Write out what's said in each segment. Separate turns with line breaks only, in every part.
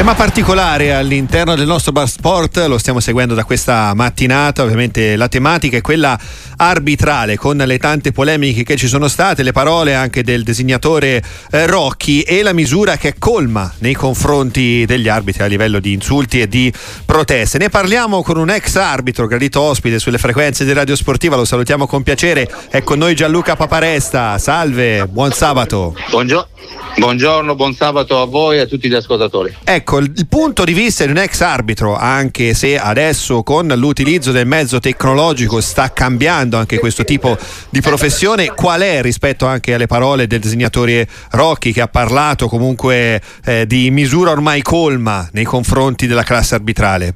Tema particolare all'interno del nostro bar sport, lo stiamo seguendo da questa mattinata, ovviamente la tematica è quella arbitrale con le tante polemiche che ci sono state, le parole anche del designatore eh, Rocchi e la misura che colma nei confronti degli arbitri a livello di insulti e di proteste. Ne parliamo con un ex arbitro gradito ospite sulle frequenze di Radio Sportiva, lo salutiamo con piacere, è con noi Gianluca Paparesta, salve, buon sabato.
Buongiorno. Buongiorno, buon sabato a voi e a tutti gli ascoltatori.
Ecco, il, il punto di vista di un ex arbitro, anche se adesso con l'utilizzo del mezzo tecnologico sta cambiando anche questo tipo di professione, qual è rispetto anche alle parole del disegnatore Rocchi che ha parlato comunque eh, di misura ormai colma nei confronti della classe arbitrale?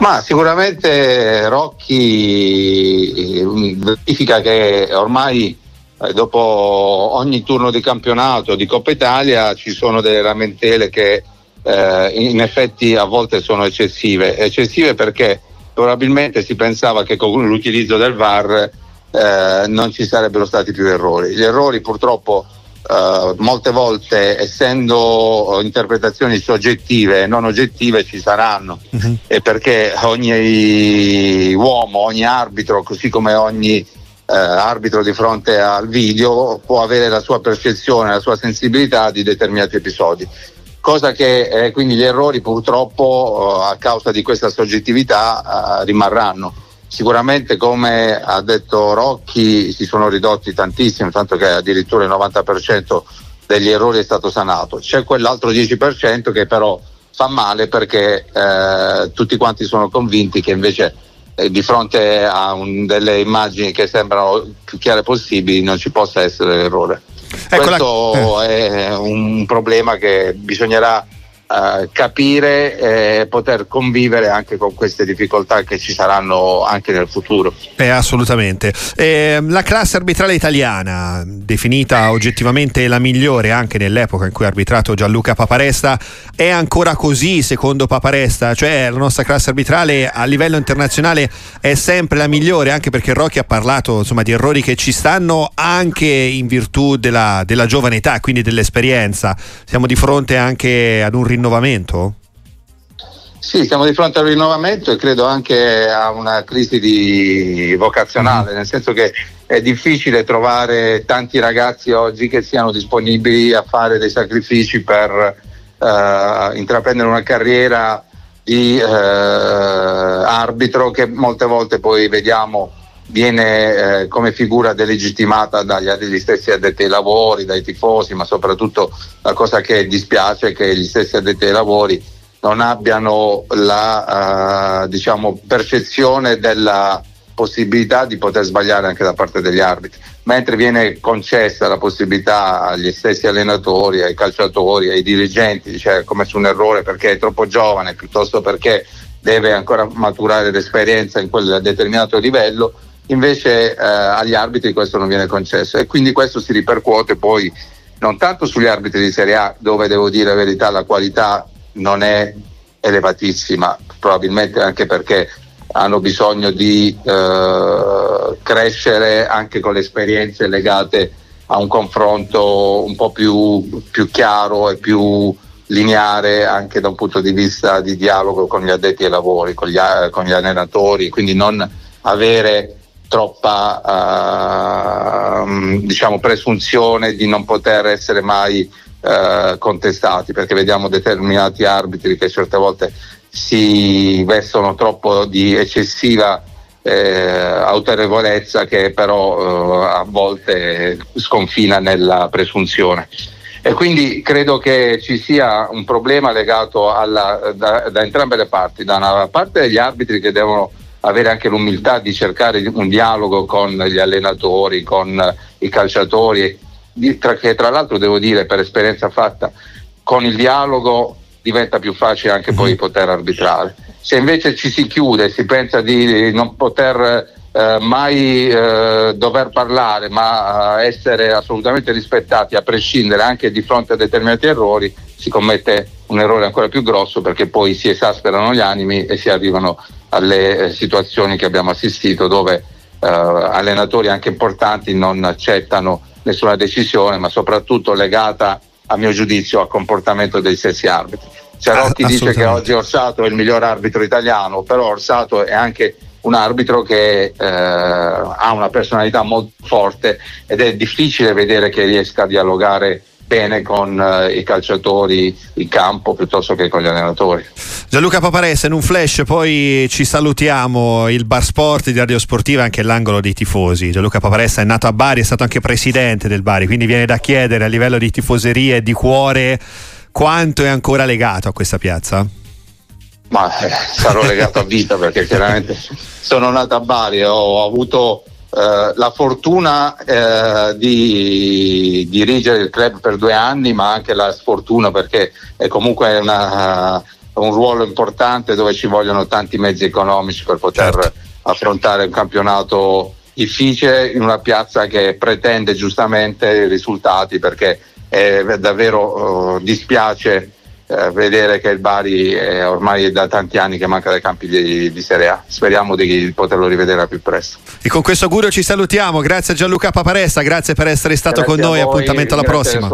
Ma sicuramente Rocchi eh, verifica che ormai eh, dopo ogni turno di campionato di Coppa Italia ci sono delle lamentele che eh, in effetti a volte sono eccessive. Eccessive perché probabilmente si pensava che con l'utilizzo del VAR eh, non ci sarebbero stati più errori. Gli errori purtroppo eh, molte volte essendo interpretazioni soggettive e non oggettive ci saranno uh-huh. e perché ogni uomo, ogni arbitro, così come ogni eh, arbitro di fronte al video può avere la sua percezione, la sua sensibilità di determinati episodi. Cosa che eh, quindi gli errori purtroppo eh, a causa di questa soggettività eh, rimarranno. Sicuramente come ha detto Rocchi si sono ridotti tantissimo, tanto che addirittura il 90% degli errori è stato sanato. C'è quell'altro 10% che però fa male perché eh, tutti quanti sono convinti che invece di fronte a un, delle immagini che sembrano più chiare possibili non ci possa essere l'errore. Ecco Questo la... eh. è un problema che bisognerà Capire e poter convivere anche con queste difficoltà che ci saranno anche nel futuro.
Eh, assolutamente. Eh, la classe arbitrale italiana, definita oggettivamente la migliore anche nell'epoca in cui ha arbitrato Gianluca Paparesta, è ancora così secondo Paparesta? Cioè la nostra classe arbitrale a livello internazionale è sempre la migliore anche perché Rocchi ha parlato insomma, di errori che ci stanno anche in virtù della, della giovane età, quindi dell'esperienza. Siamo di fronte anche ad un rinnovo rinnovamento?
Sì, siamo di fronte al rinnovamento e credo anche a una crisi di vocazionale, mm. nel senso che è difficile trovare tanti ragazzi oggi che siano disponibili a fare dei sacrifici per uh, intraprendere una carriera di uh, arbitro che molte volte poi vediamo viene eh, come figura delegittimata dagli, stessi addetti ai lavori, dai tifosi, ma soprattutto la cosa che dispiace è che gli stessi addetti ai lavori non abbiano la uh, diciamo, percezione della possibilità di poter sbagliare anche da parte degli arbitri, mentre viene concessa la possibilità agli stessi allenatori, ai calciatori, ai dirigenti di cioè, commesso un errore perché è troppo giovane piuttosto perché deve ancora maturare l'esperienza in quel determinato livello, invece eh, agli arbitri questo non viene concesso e quindi questo si ripercuote poi non tanto sugli arbitri di Serie A dove devo dire la verità la qualità non è elevatissima, probabilmente anche perché hanno bisogno di eh, crescere anche con le esperienze legate a un confronto un po' più, più chiaro e più lineare anche da un punto di vista di dialogo con gli addetti ai lavori, con gli, con gli allenatori, quindi non avere troppa uh, diciamo, presunzione di non poter essere mai uh, contestati, perché vediamo determinati arbitri che certe volte si vestono troppo di eccessiva eh, autorevolezza che però eh, a volte sconfina nella presunzione. E quindi credo che ci sia un problema legato alla, da, da entrambe le parti, da una parte degli arbitri che devono avere anche l'umiltà di cercare un dialogo con gli allenatori, con i calciatori, che tra l'altro devo dire per esperienza fatta, con il dialogo diventa più facile anche poi mhm. poter arbitrare. Se invece ci si chiude, si pensa di non poter eh, mai eh, dover parlare, ma essere assolutamente rispettati a prescindere anche di fronte a determinati errori, si commette un errore ancora più grosso perché poi si esasperano gli animi e si arrivano alle eh, situazioni che abbiamo assistito dove eh, allenatori anche importanti non accettano nessuna decisione, ma soprattutto legata a mio giudizio al comportamento dei stessi arbitri. Cioè Rocchi dice che oggi Orsato è il miglior arbitro italiano, però Orsato è anche un arbitro che eh, ha una personalità molto forte ed è difficile vedere che riesca a dialogare bene con uh, i calciatori in campo piuttosto che con gli allenatori.
Gianluca Paparessa, in un flash poi ci salutiamo il bar sport di Radio Sportiva anche l'angolo dei tifosi. Gianluca Paparessa è nato a Bari, è stato anche presidente del Bari, quindi viene da chiedere a livello di tifoseria e di cuore quanto è ancora legato a questa piazza?
Ma eh, sarò legato a vita perché chiaramente sono nato a Bari, ho avuto eh, la fortuna eh, di dirigere il club per due anni, ma anche la sfortuna perché è comunque una, un ruolo importante dove ci vogliono tanti mezzi economici per poter certo. affrontare un campionato difficile in una piazza che pretende giustamente i risultati perché davvero uh, dispiace eh, vedere che il Bari è ormai da tanti anni che manca dai campi di, di, Serie A. Speriamo di poterlo rivedere al più presto.
E con questo augurio ci salutiamo. Grazie a Gianluca Paparessa, grazie per essere stato grazie con noi. Voi, Appuntamento alla prossima.